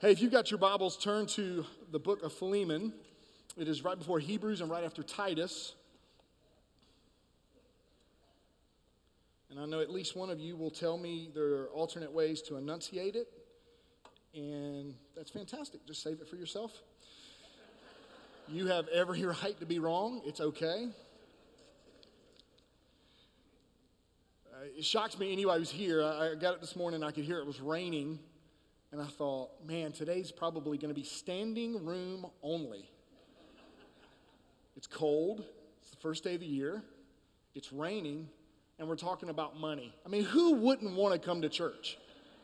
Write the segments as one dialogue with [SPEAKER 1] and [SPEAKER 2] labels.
[SPEAKER 1] Hey, if you've got your Bibles, turn to the book of Philemon. It is right before Hebrews and right after Titus. And I know at least one of you will tell me there are alternate ways to enunciate it. And that's fantastic. Just save it for yourself. You have every right to be wrong. It's okay. Uh, it shocks me. I was here. I, I got it this morning. I could hear it was raining. And I thought, man, today's probably going to be standing room only. It's cold. It's the first day of the year. It's raining. And we're talking about money. I mean, who wouldn't want to come to church?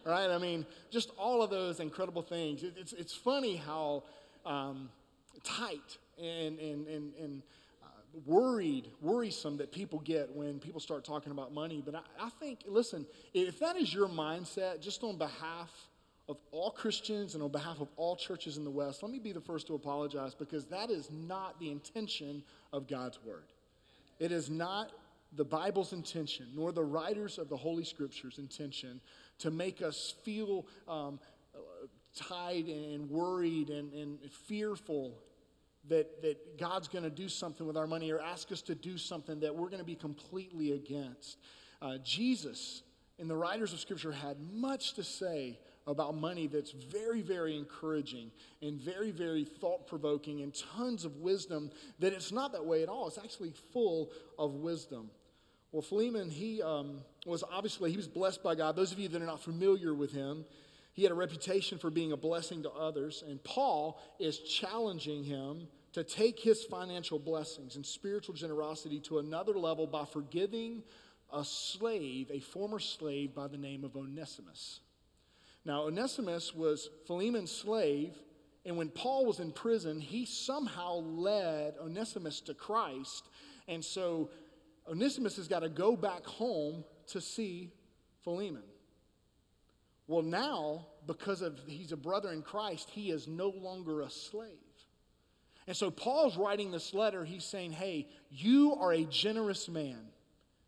[SPEAKER 1] Right? I mean, just all of those incredible things. It, it's, it's funny how um, tight and, and, and, and uh, worried, worrisome that people get when people start talking about money. But I, I think, listen, if that is your mindset, just on behalf of all Christians and on behalf of all churches in the West, let me be the first to apologize because that is not the intention of God's Word. It is not the Bible's intention, nor the writers of the Holy Scriptures' intention to make us feel um, tied and worried and, and fearful that, that God's going to do something with our money or ask us to do something that we're going to be completely against. Uh, Jesus and the writers of Scripture had much to say about money that's very, very encouraging and very, very thought provoking and tons of wisdom that it's not that way at all. It's actually full of wisdom. Well, Philemon, he um, was obviously, he was blessed by God. Those of you that are not familiar with him, he had a reputation for being a blessing to others. And Paul is challenging him to take his financial blessings and spiritual generosity to another level by forgiving a slave, a former slave by the name of Onesimus. Now, Onesimus was Philemon's slave, and when Paul was in prison, he somehow led Onesimus to Christ. And so Onesimus has got to go back home to see Philemon. Well, now, because of he's a brother in Christ, he is no longer a slave. And so Paul's writing this letter, he's saying, Hey, you are a generous man.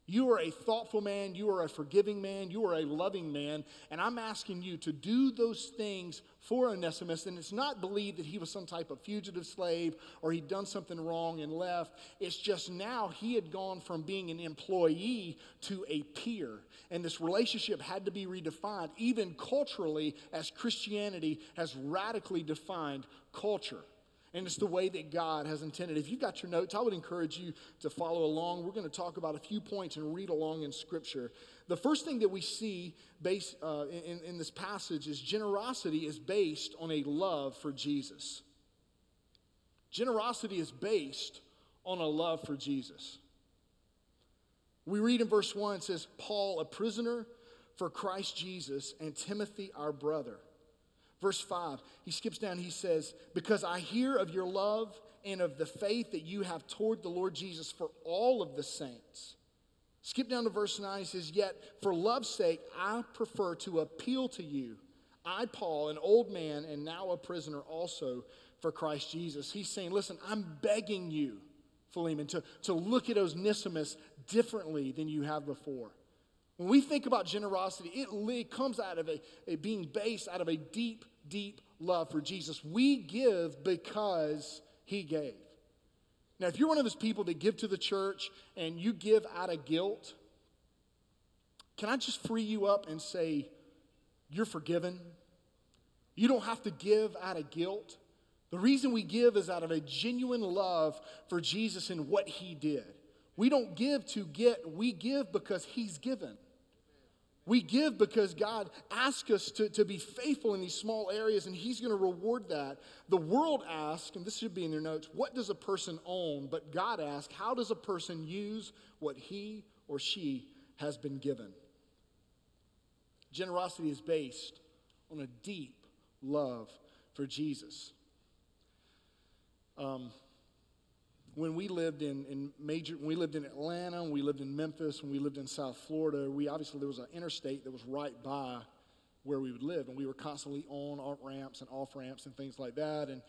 [SPEAKER 1] You are a thoughtful man. You are a forgiving man. You are a loving man. And I'm asking you to do those things for Onesimus. And it's not believed that he was some type of fugitive slave or he'd done something wrong and left. It's just now he had gone from being an employee to a peer. And this relationship had to be redefined, even culturally, as Christianity has radically defined culture and it's the way that God has intended. If you've got your notes, I would encourage you to follow along. We're going to talk about a few points and read along in Scripture. The first thing that we see based, uh, in, in this passage is generosity is based on a love for Jesus. Generosity is based on a love for Jesus. We read in verse 1, it says, Paul, a prisoner for Christ Jesus, and Timothy, our brother Verse 5, he skips down, he says, Because I hear of your love and of the faith that you have toward the Lord Jesus for all of the saints. Skip down to verse 9, he says, Yet for love's sake, I prefer to appeal to you. I, Paul, an old man and now a prisoner also for Christ Jesus. He's saying, Listen, I'm begging you, Philemon, to, to look at Onesimus differently than you have before. When we think about generosity, it, comes out of a, a being based out of a deep, deep love for Jesus. We give because he gave. Now, if you're one of those people that give to the church and you give out of guilt, can I just free you up and say, you're forgiven? You don't have to give out of guilt. The reason we give is out of a genuine love for Jesus and what he did. We don't give to get, we give because he's given. We give because God asks us to, to be faithful in these small areas, and He's going to reward that. The world asks, and this should be in your notes, what does a person own? But God asks, how does a person use what he or she has been given? Generosity is based on a deep love for Jesus. Um, when we lived in, in major, when we lived in Atlanta, when we lived in Memphis, when we lived in South Florida, we obviously there was an interstate that was right by where we would live, and we were constantly on off ramps and off ramps and things like that. And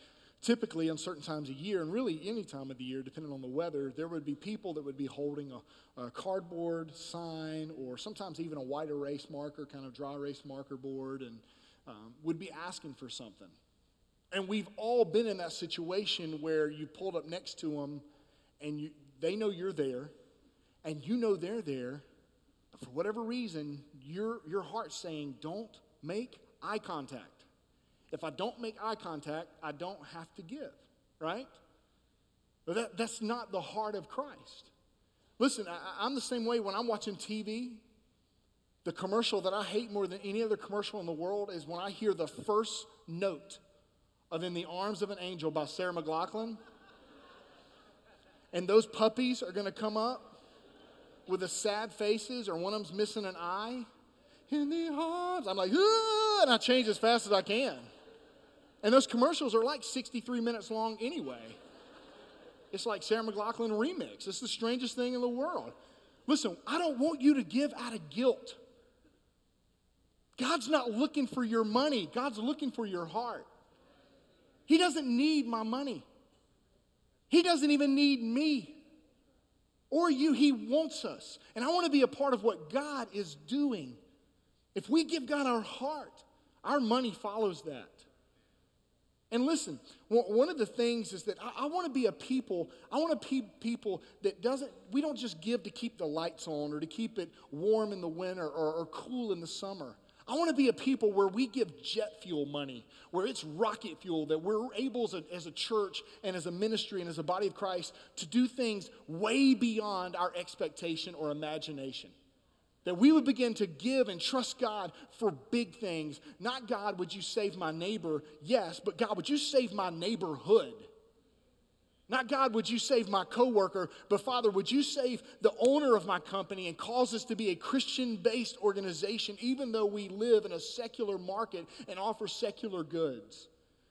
[SPEAKER 1] typically, on certain times of year, and really any time of the year, depending on the weather, there would be people that would be holding a, a cardboard sign or sometimes even a white erase marker, kind of dry erase marker board, and um, would be asking for something. And we've all been in that situation where you pulled up next to them and you, they know you're there and you know they're there. But for whatever reason, your, your heart's saying, don't make eye contact. If I don't make eye contact, I don't have to give, right? But that, that's not the heart of Christ. Listen, I, I'm the same way when I'm watching TV. The commercial that I hate more than any other commercial in the world is when I hear the first note of In the Arms of an Angel by Sarah McLachlan. And those puppies are going to come up with the sad faces, or one of them's missing an eye. In the arms. I'm like, and I change as fast as I can. And those commercials are like 63 minutes long anyway. It's like Sarah McLachlan remix. It's the strangest thing in the world. Listen, I don't want you to give out of guilt. God's not looking for your money, God's looking for your heart. He doesn't need my money. He doesn't even need me or you. He wants us. And I want to be a part of what God is doing. If we give God our heart, our money follows that. And listen, one of the things is that I, want to be a people, I want to be people that doesn't, we don't just give to keep the lights on or to keep it warm in the winter or, or cool in the summer. I want to be a people where we give jet fuel money, where it's rocket fuel, that we're able as a, as a, church and as a ministry and as a body of Christ to do things way beyond our expectation or imagination. That we would begin to give and trust God for big things. Not God, would you save my neighbor? Yes, but God, would you save my neighborhood? Not God, would you save my coworker, but Father, would you save the owner of my company and cause us to be a Christian based organization, even though we live in a secular market and offer secular goods?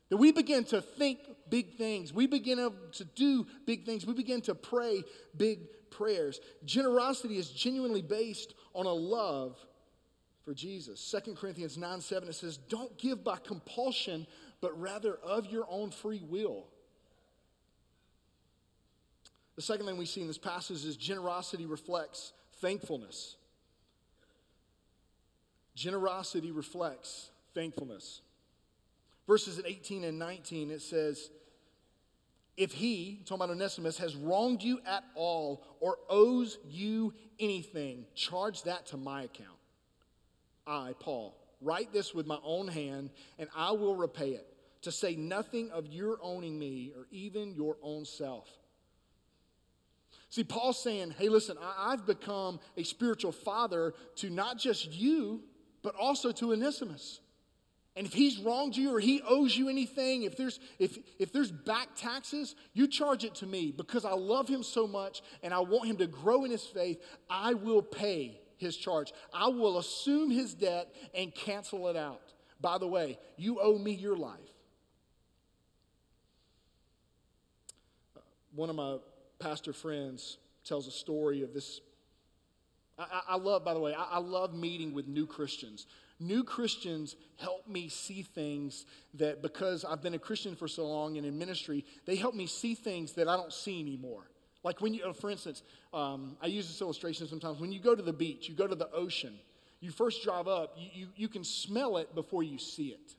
[SPEAKER 1] That we begin to think big things, we begin to do big things, we begin to pray big prayers. Generosity is genuinely based on a love for Jesus. 2 Corinthians 9 7, it says, Don't give by compulsion, but rather of your own free will. The second thing we see in this passage is generosity reflects thankfulness. Generosity reflects thankfulness. Verses 18 and 19, it says, If he, talking about Onesimus, has wronged you at all or owes you anything, charge that to my account. I, Paul, write this with my own hand, and I will repay it, to say nothing of your owning me or even your own self. See, Paul's saying, hey, listen, I, have become a spiritual father to not just you, but also to Onesimus. And if he's wronged you or he owes you anything, if there's, if, if there's back taxes, you charge it to me because I love him so much and I want him to grow in his faith. I will pay his charge. I will assume his debt and cancel it out. By the way, you owe me your life. One of my pastor friends tells a story of this. I, I love, by the way, I, I love meeting with new Christians. New Christians help me see things that because I've been a Christian for so long and in ministry, they help me see things that I don't see anymore. Like when you, uh, for instance, um, I use this illustration sometimes. When you go to the beach, you go to the ocean, you first drive up, you, you, you can smell it before you see it.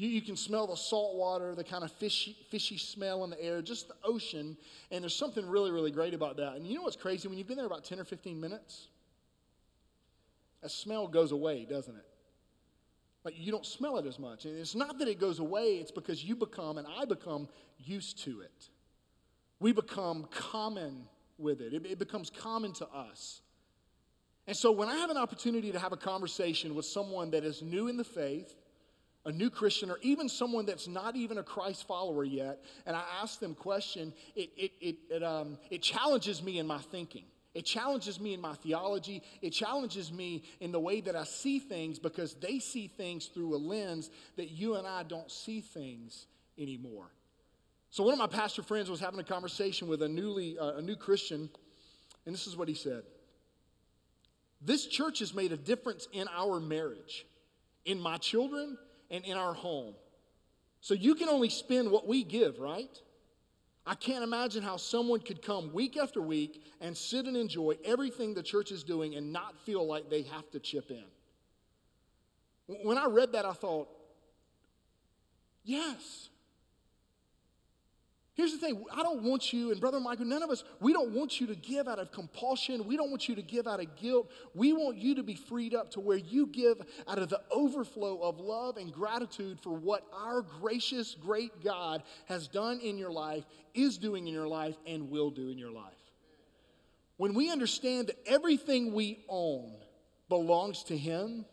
[SPEAKER 1] You, you can smell the salt water, the kind of fishy, fishy smell in the air, just the ocean. And there's something really, really great about that. And you know what's crazy? When you've been there about 10 or 15 minutes, that smell goes away, doesn't it? Like you don't smell it as much. And it's not that it goes away, it's because you become, and I become, used to it. We become common with it, it, it becomes common to us. And so when I have an opportunity to have a conversation with someone that is new in the faith, a new Christian, or even someone that's not even a Christ follower yet, and I ask them question, it, it, it, it, um, it challenges me in my thinking. It challenges me in my theology. It challenges me in the way that I see things because they see things through a lens that you and I don't see things anymore. So one of my pastor friends was having a conversation with a newly uh, a new Christian, and this is what he said. This church has made a difference in our marriage, in my children, and in our home. So you can only spend what we give, right? I can't imagine how someone could come week after week and sit and enjoy everything the church is doing and not feel like they have to chip in. When I read that, I thought, yes. Here's the thing I don't want you, and Brother Michael, none of us, we don't want you to give out of compulsion. We don't want you to give out of guilt. We want you to be freed up to where you give out of the overflow of love and gratitude for what our gracious, great God has done in your life, is doing in your life, and will do in your life. When we understand that everything we own belongs to Him,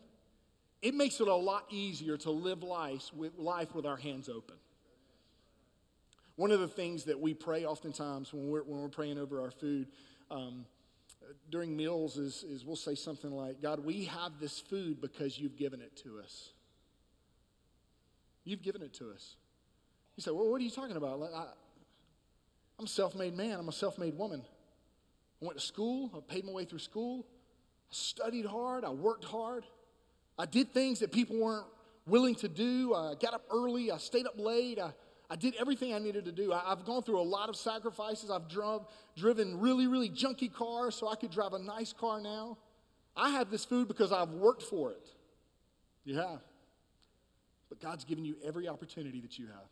[SPEAKER 1] it makes it a lot easier to live life with, life with our hands open. One of the things that we pray oftentimes when we're, when we're praying over our food um, during meals is, is we'll say something like, God, we have this food because you've given it to us. You've given it to us. You say, well, what are you talking about? I, I'm a self made man, I'm a self made woman. I went to school, I paid my way through school, I studied hard, I worked hard, I did things that people weren't willing to do. I got up early, I stayed up late, I I did everything I needed to do. I, have gone through a lot of sacrifices. I've drove, driven really, really junky cars so I could drive a nice car now. I have this food because I've worked for it. Have. But God's given you every opportunity that you have.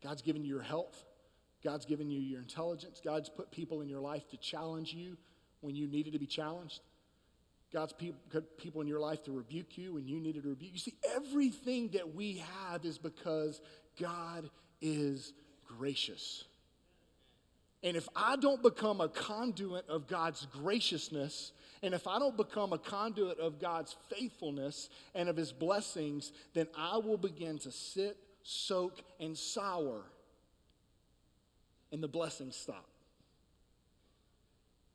[SPEAKER 1] God's given you your health. God's given you your intelligence. God's put people in your life to challenge you when you needed to be challenged. God's put people in your life to rebuke you when you needed to rebuke. You see, everything that we have is because God is gracious. And if I don't become a conduit of God's graciousness, and if I don't become a conduit of God's faithfulness and of his blessings, then I will begin to sit, soak, and sour, and the blessings stop.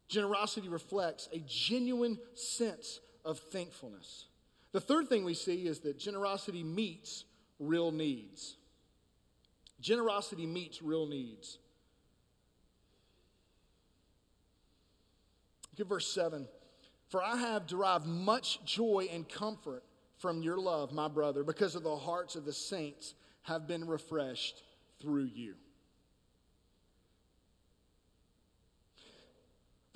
[SPEAKER 1] Generosity reflects a genuine sense of thankfulness. The third thing we see is that generosity meets real needs. Generosity meets real needs. Look at verse 7. For I have derived much joy and comfort from your love, my brother, because of the hearts of the saints have been refreshed through you.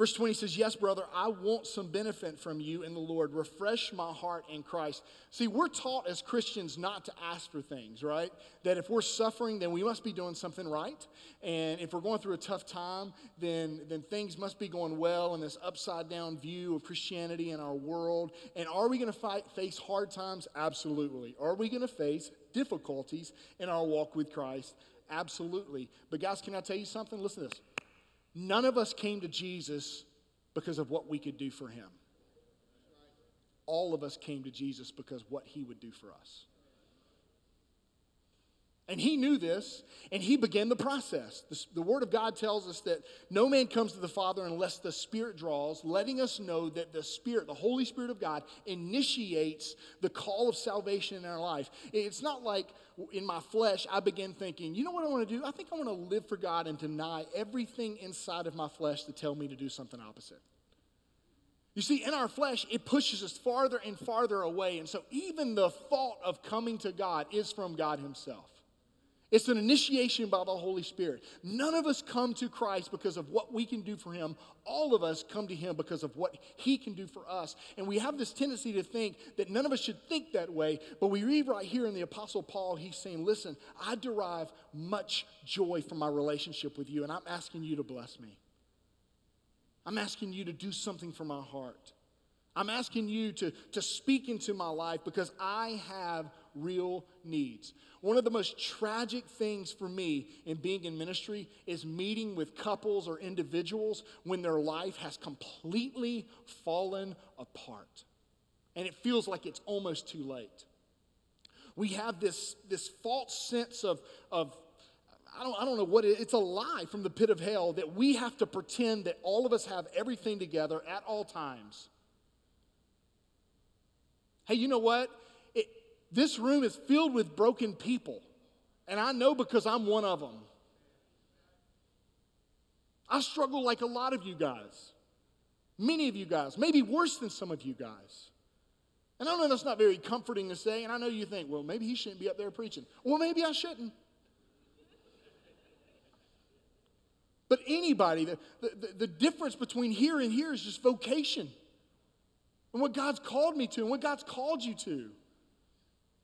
[SPEAKER 1] Verse 20 says, Yes, brother, I want some benefit from you in the Lord. Refresh my heart in Christ. See, we're taught as Christians not to ask for things, right? That if we're suffering, then we must be doing something right. And if we're going through a tough time, then, then things must be going well in this upside down view of Christianity in our world. And are we going to face hard times? Absolutely. Are we going to face difficulties in our walk with Christ? Absolutely. But, guys, can I tell you something? Listen to this. None of us came to Jesus because of what we could do for him. All of us came to Jesus because what he would do for us. And he knew this, and he began the process. The, the, Word of God tells us that no man comes to the Father unless the Spirit draws, letting us know that the Spirit, the Holy Spirit of God, initiates the call of salvation in our life. It's not like in my flesh I begin thinking, you know what I want to do? I think I want to live for God and deny everything inside of my flesh to tell me to do something opposite. You see, in our flesh, it pushes us farther and farther away. And so, even the thought of coming to God is from God Himself. It's an initiation by the Holy Spirit. None of us come to Christ because of what we can do for Him. All of us come to Him because of what He can do for us. And we have this tendency to think that none of us should think that way, but we read right here in the Apostle Paul, he's saying, Listen, I derive much joy from my relationship with you, and I'm asking you to bless me. I'm asking you to do something for my heart. I'm asking you to, to speak into my life because I have real needs. One of the most tragic things for me in being in ministry is meeting with couples or individuals when their life has completely fallen apart. And it feels like it's almost too late. We have this, this false sense of, of I don't, I don't know what it, it's a lie from the pit of hell that we have to pretend that all of us have everything together at all times. Hey, you know what? This room is filled with broken people, and I know because I'm one of them. I struggle like a lot of you guys, many of you guys, maybe worse than some of you guys. And I know that's not very comforting to say, and I know you think, well, maybe he shouldn't be up there preaching. Well, maybe I shouldn't. But anybody, the, the, the difference between here and here is just vocation and what God's called me to and what God's called you to.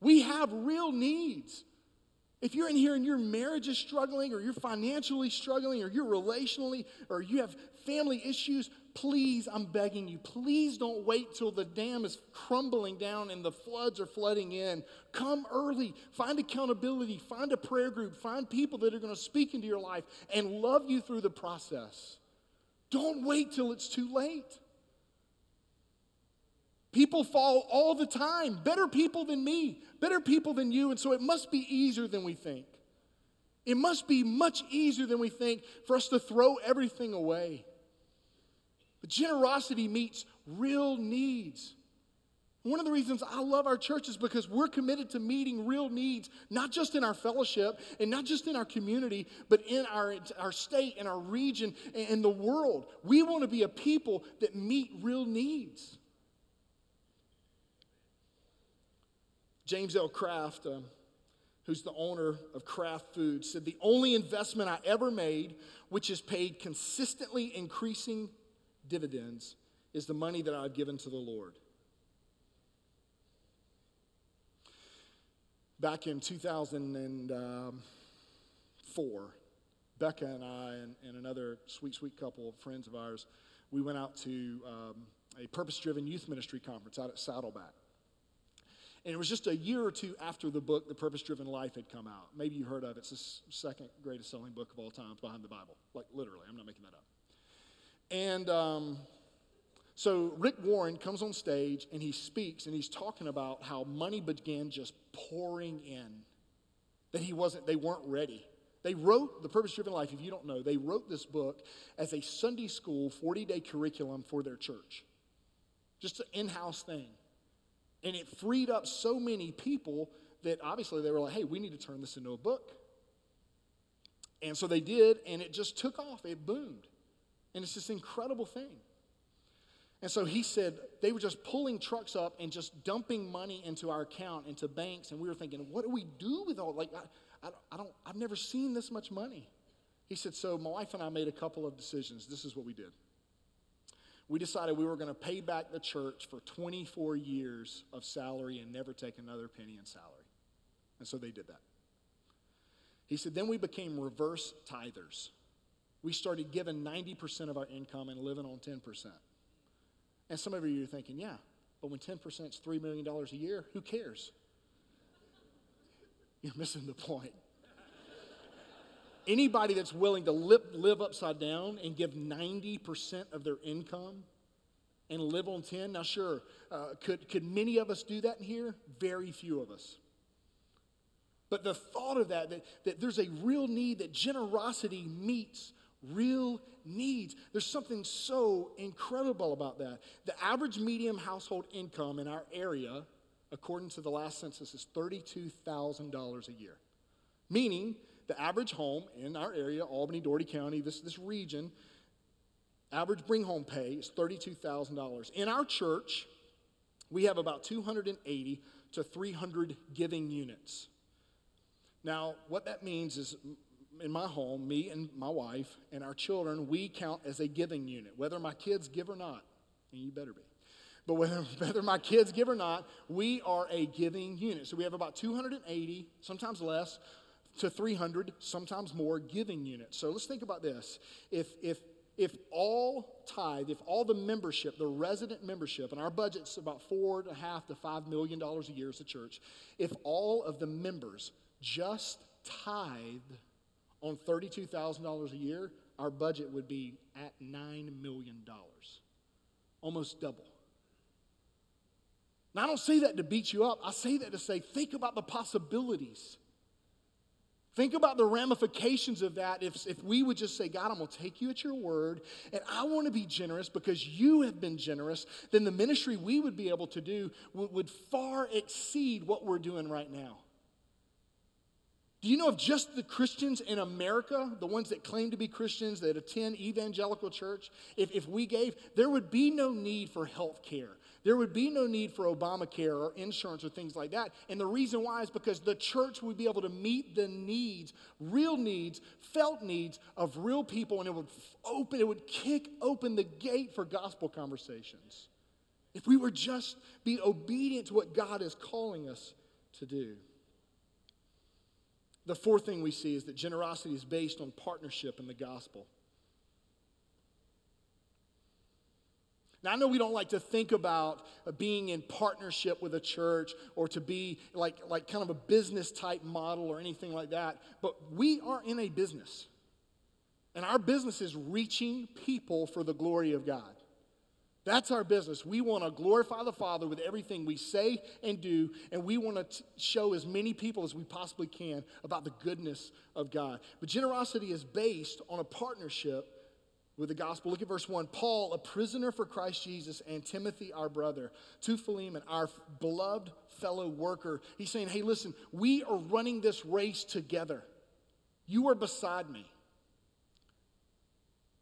[SPEAKER 1] We have real needs. If you're in here and your marriage is struggling, or you're financially struggling, or you're relationally, or you have family issues, please, I'm begging you, please don't wait till the dam is crumbling down and the floods are flooding in. Come early, find accountability, find a prayer group, find people that are going to speak into your life and love you through the process. Don't wait till it's too late. People fall all the time, better people than me, better people than you, and so it must be easier than we think. It must be much easier than we think for us to throw everything away. But generosity meets real needs. One of the reasons I love our church is because we're committed to meeting real needs, not just in our fellowship and not just in our community, but in our, our state and our region and the world. We want to be a people that meet real needs. James L. Kraft, um, who's the owner of Kraft Foods, said the only investment I ever made, which has paid consistently increasing dividends, is the money that I've given to the Lord. Back in 2004, Becca and I and, and, another sweet, sweet couple of friends of ours, we went out to um, a purpose driven youth ministry conference out at Saddleback. And it was just a year or two after the book, The Purpose Driven Life, had come out. Maybe you heard of it. It's the second greatest selling book of all time behind the Bible. Like, literally, I'm not making that up. And um, so Rick Warren comes on stage and he speaks and he's talking about how money began just pouring in, that he wasn't, they weren't ready. They wrote The Purpose Driven Life, if you don't know, they wrote this book as a Sunday school 40 day curriculum for their church. Just an in house thing. And it freed up so many people that obviously they were like, hey, we need to turn this into a book. And so they did, and it just took off. It boomed. And it's this incredible thing. And so he said they were just pulling trucks up and just dumping money into our account, into banks. And we were thinking, what do we do with all? Like, I, I, I don't, I've never seen this much money. He said, so my wife and I made a couple of decisions. This is what we did we decided we were going to pay back the church for 24 years of salary and never take another penny in salary. And so they did that. He said, then we became reverse tithers. We started giving 90% of our income and living on 10%. And some of you are thinking, yeah, but when 10% is $3 million a year, who cares? You're missing the point. Anybody that's willing to live, live upside down and give 90% of their income and live on 10, now sure, uh, could, could many of us do that in here? Very few of us. But the thought of that, that, that there's a real need, that generosity meets real needs. There's something so incredible about that. The average medium household income in our area, according to the last census, is $32,000 a year. Meaning the average home in our area, Albany, Dougherty County, this, this region, average bring home pay is $32,000. In our church, we have about 280 to 300 giving units. Now, what that means is in my home, me and my wife and our children, we count as a giving unit, whether my kids give or not, and you better be. But whether, whether my kids give or not, we are a giving unit. So we have about 280, sometimes less, to 300, sometimes more giving units. So let's think about this. If, if, if all tithe, if all the membership, the resident membership, and our budget's about four and a half to five million dollars a year as a church, if all of the members just tithe on $32,000 a year, our budget would be at $9 million, almost double. Now, I don't say that to beat you up. I say that to say, think about the possibilities. Think about the ramifications of that if, if we would just say, God, I'm going to take you at your word, and I want to be generous because you have been generous, then the ministry we would be able to do would, would far exceed what we're doing right now. Do you know if just the Christians in America, the ones that claim to be Christians, that attend evangelical church, if, if we gave, there would be no need for health care. There would be no need for Obamacare or insurance or things like that. And the reason why is because the church would be able to meet the needs, real needs, felt needs of real people, and it would open, it would kick open the gate for gospel conversations. If we were just be obedient to what God is calling us to do. The fourth thing we see is that generosity is based on partnership in the gospel. Now, I know we don't like to think about uh, being in partnership with a church or to be like, like kind of a business type model or anything like that, but we are in a business. And our business is reaching people for the glory of God. That's our business. We want to glorify the Father with everything we say and do, and we want to show as many people as we possibly can about the goodness of God. But generosity is based on a partnership with the gospel. Look at verse 1. Paul, a prisoner for Christ Jesus, and Timothy, our brother, to Philemon, our beloved fellow worker. He's saying, Hey, listen, we are running this race together. You are beside me.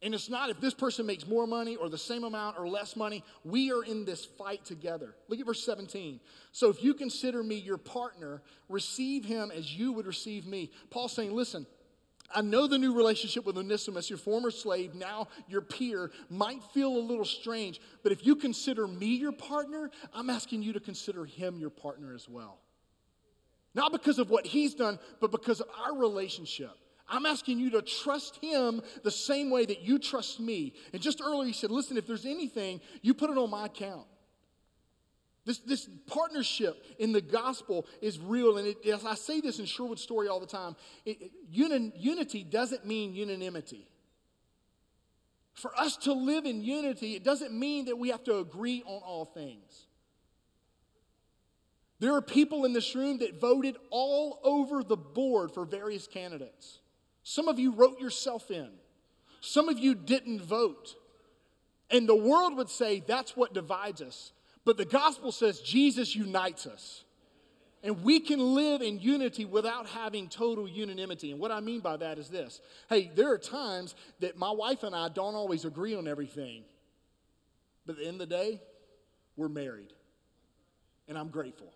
[SPEAKER 1] And it's not if this person makes more money or the same amount or less money, we are in this fight together. Look at verse 17. So if you consider me your partner, receive him as you would receive me. Paul's saying, listen, I know the new relationship with Onesimus, your former slave, now your peer, might feel a little strange, but if you consider me your partner, I'm asking you to consider him your partner as well. Not because of what he's done, but because of our relationship. I'm asking you to trust him the same way that you trust me. And just earlier, he said, Listen, if there's anything, you put it on my account. This, this partnership in the gospel is real. And it, as I say this in Sherwood's Story all the time, it, it, uni, unity doesn't mean unanimity. For us to live in unity, it doesn't mean that we have to agree on all things. There are people in this room that voted all over the board for various candidates. Some of you wrote yourself in, some of you didn't vote. And the world would say that's what divides us. But the gospel says Jesus unites us. And we can live in unity without having total unanimity. And what I mean by that is this hey, there are times that my wife and I don't always agree on everything. But at the end of the day, we're married. And I'm grateful.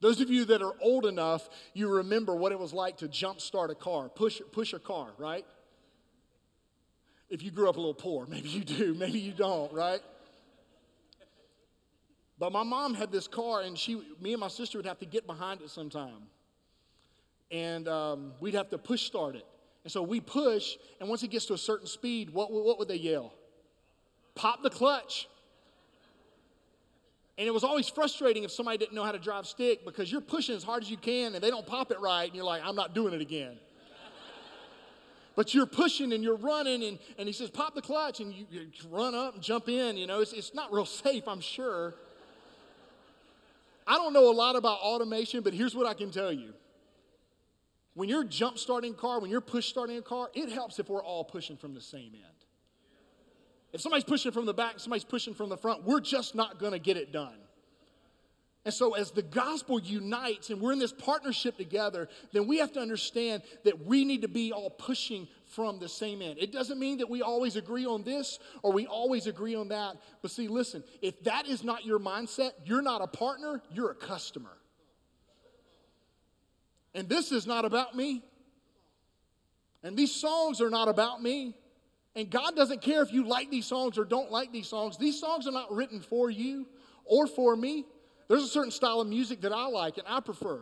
[SPEAKER 1] Those of you that are old enough, you remember what it was like to jump start a car, push, push a car, right? If you grew up a little poor, maybe you do, maybe you don't, right? But my mom had this car, and she, me and my sister would have to get behind it sometime. And um, we'd have to push start it. And so we push, and once it gets to a certain speed, what, what would they yell? Pop the clutch. And it was always frustrating if somebody didn't know how to drive stick because you're pushing as hard as you can and they don't pop it right, and you're like, I'm not doing it again. but you're pushing and you're running, and, and he says, Pop the clutch, and you, you run up and jump in. You know, it's, it's not real safe, I'm sure. I don't know a lot about automation, but here's what I can tell you. When you're jump starting a car, when you're push starting a car, it helps if we're all pushing from the same end. If somebody's pushing from the back, somebody's pushing from the front, we're just not going to get it done. And so, as the gospel unites and we're in this partnership together, then we have to understand that we need to be all pushing from the same end. It doesn't mean that we always agree on this or we always agree on that. But see, listen, if that is not your mindset, you're not a partner, you're a customer. And this is not about me. And these songs are not about me. And God doesn't care if you like these songs or don't like these songs. These songs are not written for you or for me. There's a certain style of music that I like and I prefer.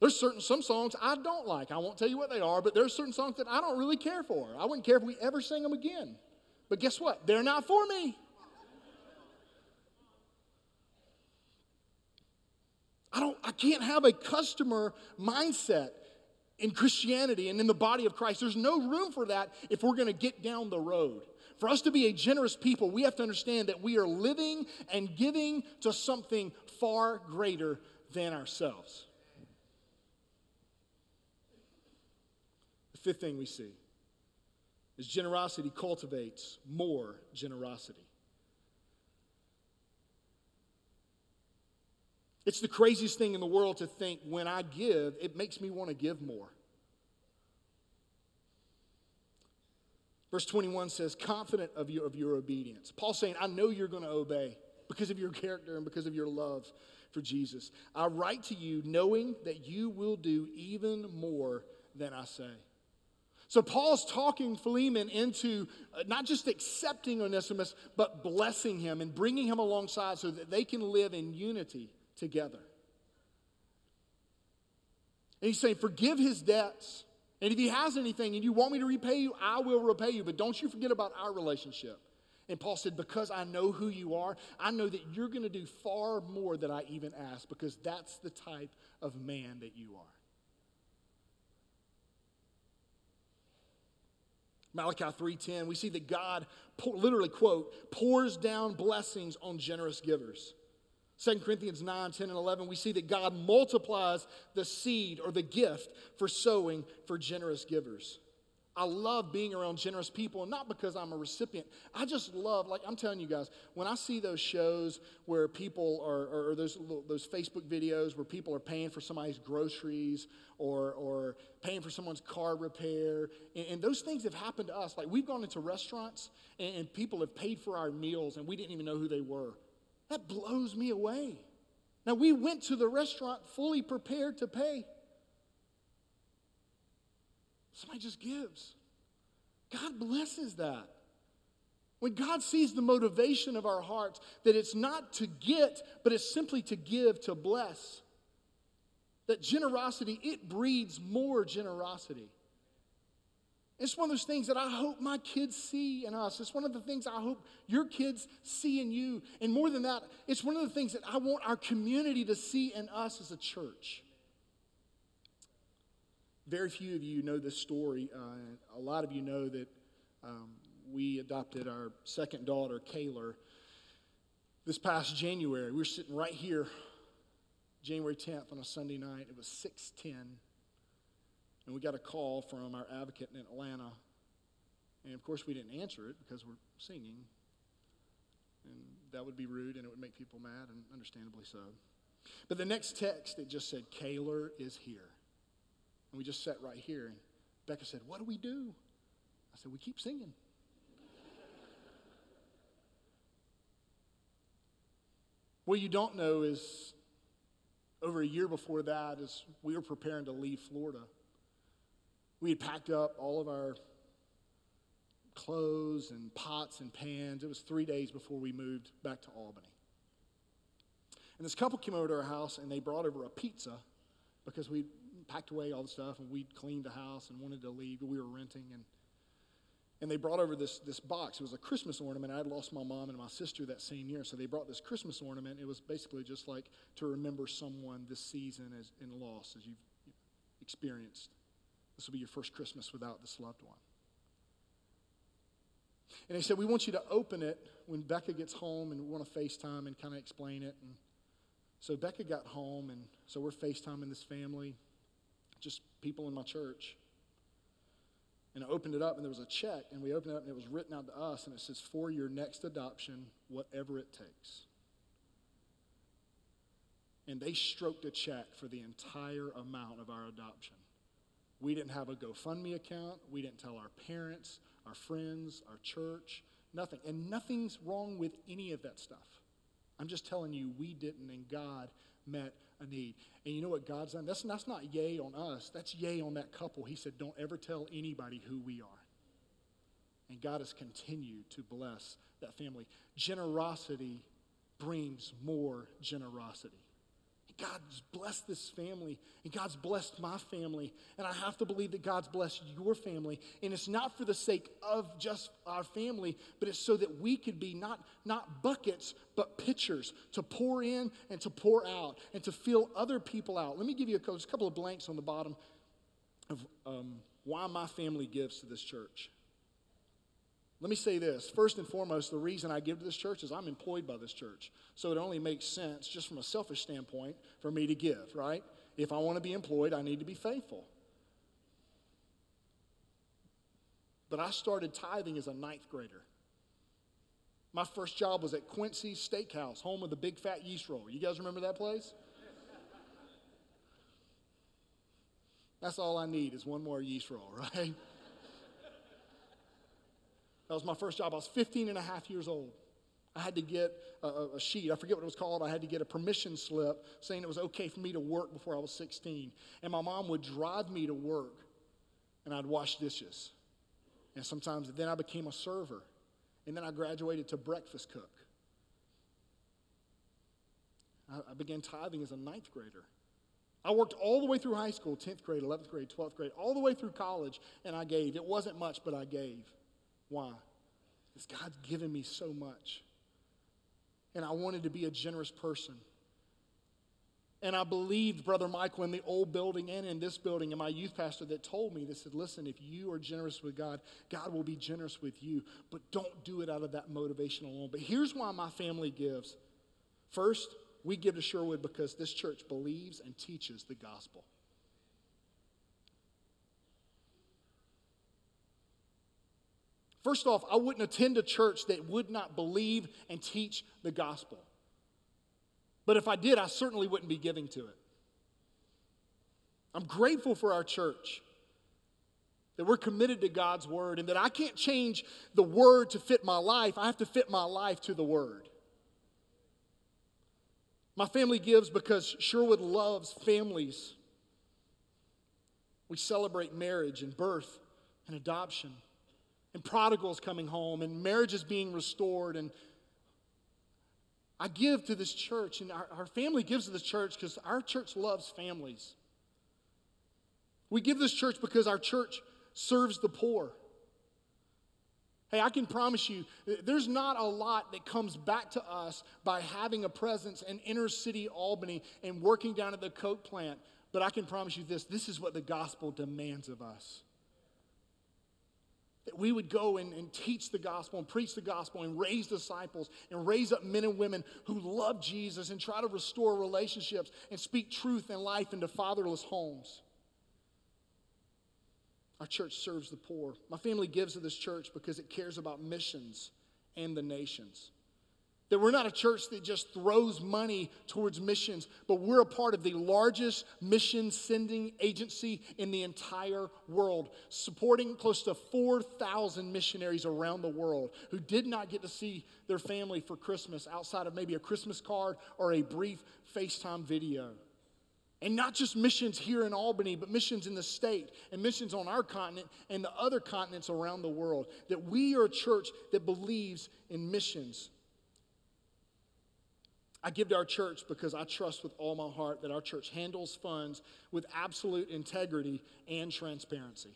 [SPEAKER 1] There's certain some songs I don't like. I won't tell you what they are, but there's certain songs that I don't really care for. I wouldn't care if we ever sang them again. But guess what? They're not for me. I don't I can't have a customer mindset in Christianity and in the body of Christ. There's no room for that if we're going to get down the road. For us to be a generous people, we have to understand that we are living and giving to something far greater than ourselves. The fifth thing we see is generosity cultivates more generosity. It's the craziest thing in the world to think when I give, it makes me want to give more. Verse 21 says, confident of your, of your obedience. Paul's saying, I know you're going to obey because of your character and because of your love for Jesus. I write to you knowing that you will do even more than I say. So Paul's talking Philemon into uh, not just accepting Onesimus, but blessing him and bringing him alongside so that they can live in unity together. And he's saying, Forgive his debts. And if he has anything and you want me to repay you, I will repay you. But don't you forget about our relationship. And Paul said, Because I know who you are, I know that you're going to do far more than I even ask, because that's the type of man that you are. Malachi 3:10 we see that God literally quote pours down blessings on generous givers. 2 Corinthians 9, 10, and 11, we see that God multiplies the seed or the gift for sowing for generous givers. I love being around generous people, and not because I'm a recipient. I just love, like I'm telling you guys, when I see those shows where people are, or those, those Facebook videos where people are paying for somebody's groceries or, or paying for someone's car repair, and, and those things have happened to us. Like we've gone into restaurants and, and people have paid for our meals and we didn't even know who they were. That blows me away. Now, we went to the restaurant fully prepared to pay. Somebody just gives. God blesses that. When God sees the motivation of our hearts, that it's not to get, but it's simply to give, to bless. That generosity, it breeds more generosity. It's one of those things that I hope my kids see in us. It's one of the things I hope your kids see in you. And more than that, it's one of the things that I want our community to see in us as a church. Very few of you know this story. Uh, a lot of you know that um, we adopted our second daughter, Kayla, this past January. We were sitting right here, January 10th on a Sunday night. It was 610. And we got a call from our advocate in Atlanta. And of course, we didn't answer it because we're singing. And that would be rude and it would make people mad, and understandably so. But the next text, it just said, Kayla is here. And we just sat right here. And Becca said, What do we do? I said, We keep singing. what you don't know is over a year before that, as we were preparing to leave Florida, we had packed up all of our clothes and pots and pans. It was three days before we moved back to Albany. And this couple came over to our house and they brought over a pizza because we packed away all the stuff and we'd cleaned the house and wanted to leave, we were renting. And, and they brought over this, this box. It was a Christmas ornament. I had lost my mom and my sister that same year, so they brought this Christmas ornament. It was basically just like to remember someone this season as, in loss as you've experienced. This will be your first Christmas without this loved one. And they said, We want you to open it when Becca gets home and we want to FaceTime and kind of explain it. And so Becca got home, and so we're FaceTiming this family just people in my church. And I opened it up, and there was a check, and we opened it up, and it was written out to us, and it says, For your next adoption, whatever it takes. And they stroked a check for the entire amount of our adoption. We didn't have a GoFundMe account. We didn't tell our parents, our friends, our church, nothing. And nothing's wrong with any of that stuff. I'm just telling you, we didn't, and God met a need. And you know what God's done? That's, that's not yay on us, that's yay on that couple. He said, Don't ever tell anybody who we are. And God has continued to bless that family. Generosity brings more generosity. God's blessed this family, and God's blessed my family, and I have to believe that God's blessed your family. And it's not for the sake of just our family, but it's so that we could be not, not buckets, but pitchers to pour in and to pour out and to fill other people out. Let me give you a couple of blanks on the bottom of um, why my family gives to this church. Let me say this. First and foremost, the reason I give to this church is I'm employed by this church. So it only makes sense, just from a selfish standpoint, for me to give, right? If I want to be employed, I need to be faithful. But I started tithing as a ninth grader. My first job was at Quincy's Steakhouse, home of the big fat yeast roll. You guys remember that place? That's all I need is one more yeast roll, right? That was my first job. I was 15 and a half years old. I had to get a, a, sheet, I forget what it was called. I had to get a permission slip saying it was okay for me to work before I was 16. And my mom would drive me to work, and I'd wash dishes. And sometimes then I became a server. And then I graduated to breakfast cook. I, I began tithing as a ninth grader. I worked all the way through high school 10th grade, 11th grade, 12th grade, all the way through college, and I gave. It wasn't much, but I gave. Why? Because God's given me so much. And I wanted to be a generous person. And I believed Brother Michael in the old building and in this building, and my youth pastor that told me, that said, Listen, if you are generous with God, God will be generous with you, but don't do it out of that motivation alone. But here's why my family gives. First, we give to Sherwood because this church believes and teaches the gospel. First off, I wouldn't attend a church that would not believe and teach the gospel. But if I did, I certainly wouldn't be giving to it. I'm grateful for our church that we're committed to God's word and that I can't change the word to fit my life. I have to fit my life to the word. My family gives because Sherwood loves families. We celebrate marriage and birth and adoption and prodigals coming home and marriages being restored and I give to this church, and our, our family gives to this church because our church loves families. We give this church because our church serves the poor. Hey, I can promise you, there's not a lot that comes back to us by having a presence in inner city Albany and working down at the Coke plant. But I can promise you this this is what the gospel demands of us. That we would go and, and teach the gospel and preach the gospel and raise disciples and raise up men and women who love Jesus and try to restore relationships and speak truth and life into fatherless homes. Our church serves the poor. My family gives to this church because it cares about missions and the nations. That we're not a church that just throws money towards missions, but we're a part of the largest mission sending agency in the entire world, supporting close to 4,000 missionaries around the world who did not get to see their family for Christmas outside of maybe a Christmas card or a brief FaceTime video. And not just missions here in Albany, but missions in the state and missions on our continent and the other continents around the world. That we are a church that believes in missions. I give to our church because I trust with all my heart that our church handles funds with absolute integrity and transparency.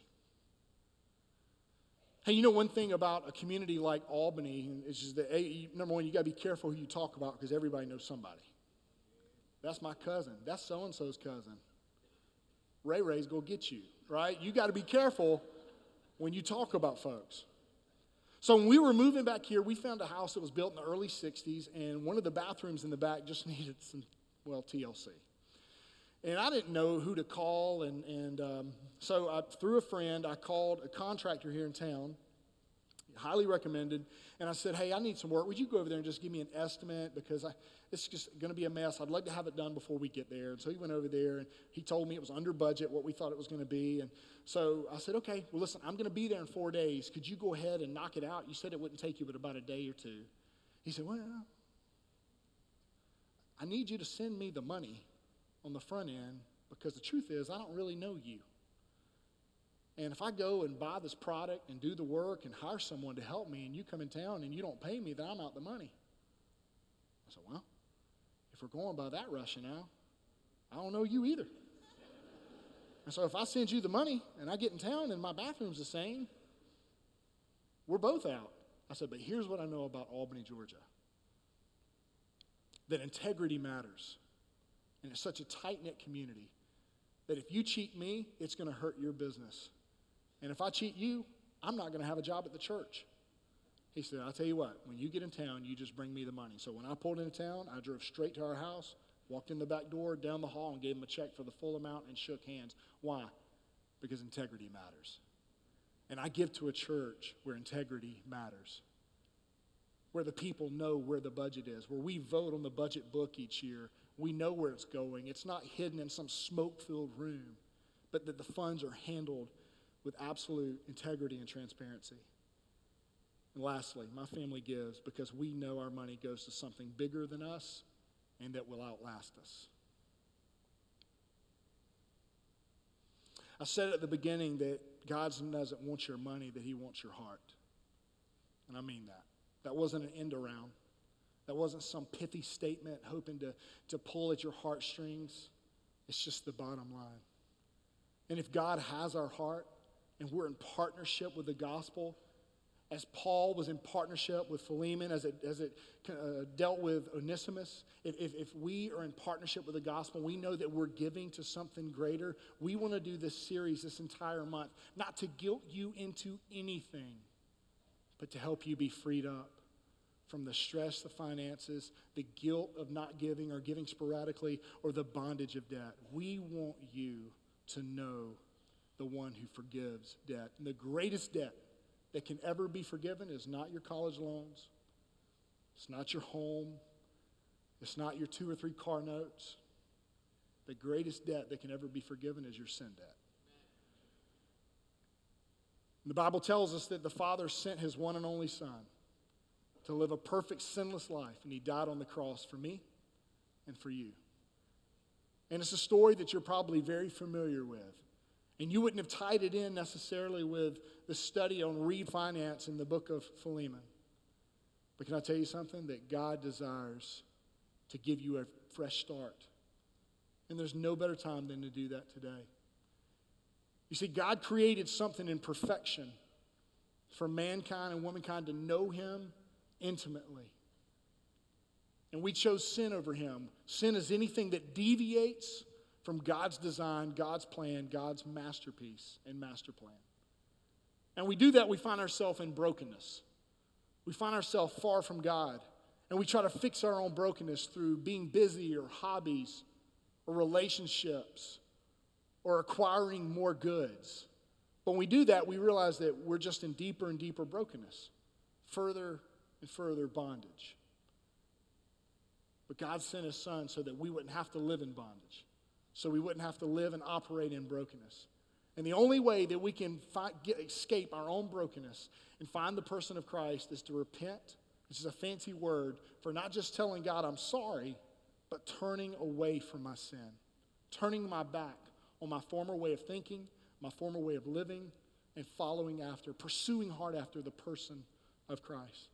[SPEAKER 1] Hey, you know one thing about a community like Albany is just that, hey, number one, you got to be careful who you talk about because everybody knows somebody. That's my cousin. That's so and so's cousin. Ray Ray's to get you, right? You got to be careful when you talk about folks. So when we were moving back here, we found a house that was built in the early 60s, and one of the bathrooms in the back just needed some, well, TLC. And I didn't know who to call, and, and um, so I, through a friend, I called a contractor here in town, highly recommended, and I said, hey, I need some work. Would you go over there and just give me an estimate? Because I, it's just going to be a mess. I'd like to have it done before we get there. And so he went over there, and he told me it was under budget, what we thought it was going to be. And so I said, okay, well, listen, I'm going to be there in four days. Could you go ahead and knock it out? You said it wouldn't take you but about a day or two. He said, well, I need you to send me the money on the front end because the truth is, I don't really know you. And if I go and buy this product and do the work and hire someone to help me and you come in town and you don't pay me, then I'm out the money. I said, well, if we're going by that rationale, I don't know you either. And so if I send you the money and I get in town and my bathroom's the same, we're both out. I said, but here's what I know about Albany, Georgia that integrity matters. And it's such a tight knit community that if you cheat me, it's going to hurt your business. And if I cheat you, I'm not going to have a job at the church. He said, I'll tell you what, when you get in town, you just bring me the money. So when I pulled into town, I drove straight to our house, walked in the back door, down the hall, and gave him a check for the full amount and shook hands. Why? Because integrity matters. And I give to a church where integrity matters, where the people know where the budget is, where we vote on the budget book each year. We know where it's going. It's not hidden in some smoke filled room, but that the funds are handled with absolute integrity and transparency. And lastly, my family gives because we know our money goes to something bigger than us and that will outlast us. I said at the beginning that God doesn't want your money, that He wants your heart. And I mean that. That wasn't an end around. That wasn't some pithy statement hoping to, to pull at your heartstrings. It's just the bottom line. And if God has our heart and we're in partnership with the gospel, as Paul was in partnership with Philemon, as it, as it uh, dealt with Onesimus, if, if, if we are in partnership with the gospel, we know that we're giving to something greater. We want to do this series this entire month, not to guilt you into anything, but to help you be freed up from the stress, the finances, the guilt of not giving or giving sporadically, or the bondage of debt. We want you to know the one who forgives debt. And the greatest debt that can ever be forgiven is not your college loans, it's not your home, it's not your two or three car notes. The greatest debt that can ever be forgiven is your sin debt. The Bible tells us that the Father sent his one and only Son to live a perfect, sinless life, and he died on the cross for me and for you. And it's a story that you're probably very familiar with. And you wouldn't have tied it in necessarily with the study on refinance in the book of Philemon. But can I tell you something? That God desires to give you a fresh start. And there's no better time than to do that today. You see, God created something in perfection for mankind and womankind to know Him intimately. And we chose sin over Him. Sin is anything that deviates from God's design, God's plan, God's masterpiece and master plan. And we do that, we find ourselves in brokenness. We find ourselves far from God. And we try to fix our own brokenness through being busy or hobbies or relationships or acquiring more goods. But when we do that, we realize that we're just in deeper and deeper brokenness, further and further bondage. But God sent His Son so that we wouldn't have to live in bondage so we wouldn't have to live and operate in brokenness. And the only way that we can get, escape our own brokenness and find the person of Christ is to repent, which is a fancy word for not just telling God I'm sorry, but turning away from my sin, turning my back on my former way of thinking, my former way of living, and following after, pursuing hard after the person of Christ.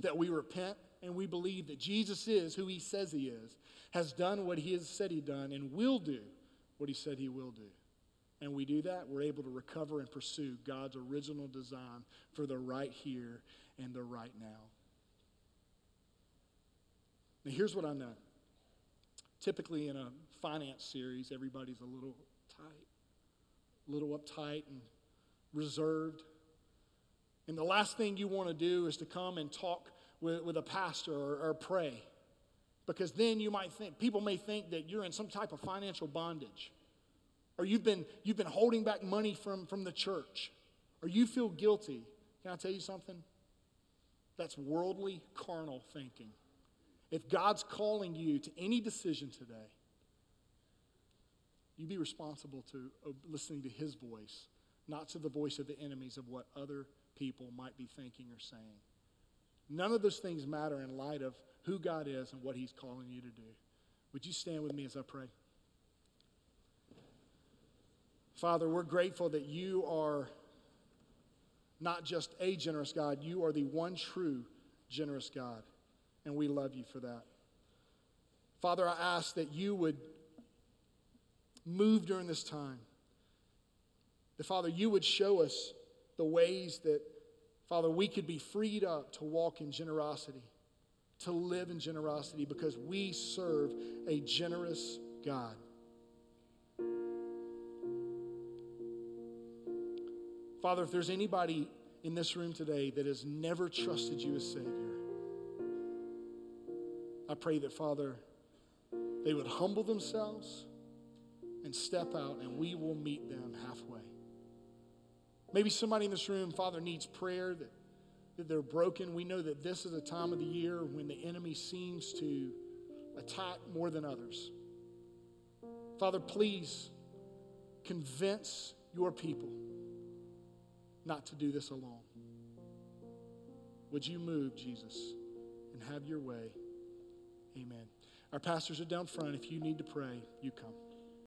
[SPEAKER 1] That we repent and we believe that Jesus is who he says he is, has done what he has said he done, and will do what he said he will do. And we do that, we're able to recover and pursue God's original design for the right here and the right now. Now, here's what I know. Typically, in a finance series, everybody's a little tight, a little uptight and reserved. And the last thing you want to do is to come and talk with, with a pastor or, or pray. Because then you might think, people may think that you're in some type of financial bondage. Or you've been, you've been holding back money from, from the church. Or you feel guilty. Can I tell you something? That's worldly, carnal thinking. If God's calling you to any decision today, you be responsible to uh, listening to his voice, not to the voice of the enemies of what other people might be thinking or saying. None of those things matter in light of who God is and what He's calling you to do. Would you stand with me as I pray? Father, we're grateful that you are not just a generous God, you are the one true generous God, and we love you for that. Father, I ask that you would move during this time. That, Father, you would show us the ways that Father, we could be freed up to walk in generosity, to live in generosity, because we serve a generous God. Father, if there's anybody in this room today that has never trusted you as Savior, I pray that, Father, they would humble themselves and step out, and we will meet them halfway. Maybe somebody in this room, Father, needs prayer that, that they're broken. We know that this is a time of the year when the enemy seems to attack more than others. Father, please convince your people not to do this alone. Would you move, Jesus, and have your way? Amen. Our pastors are down front. If you need to pray, you come.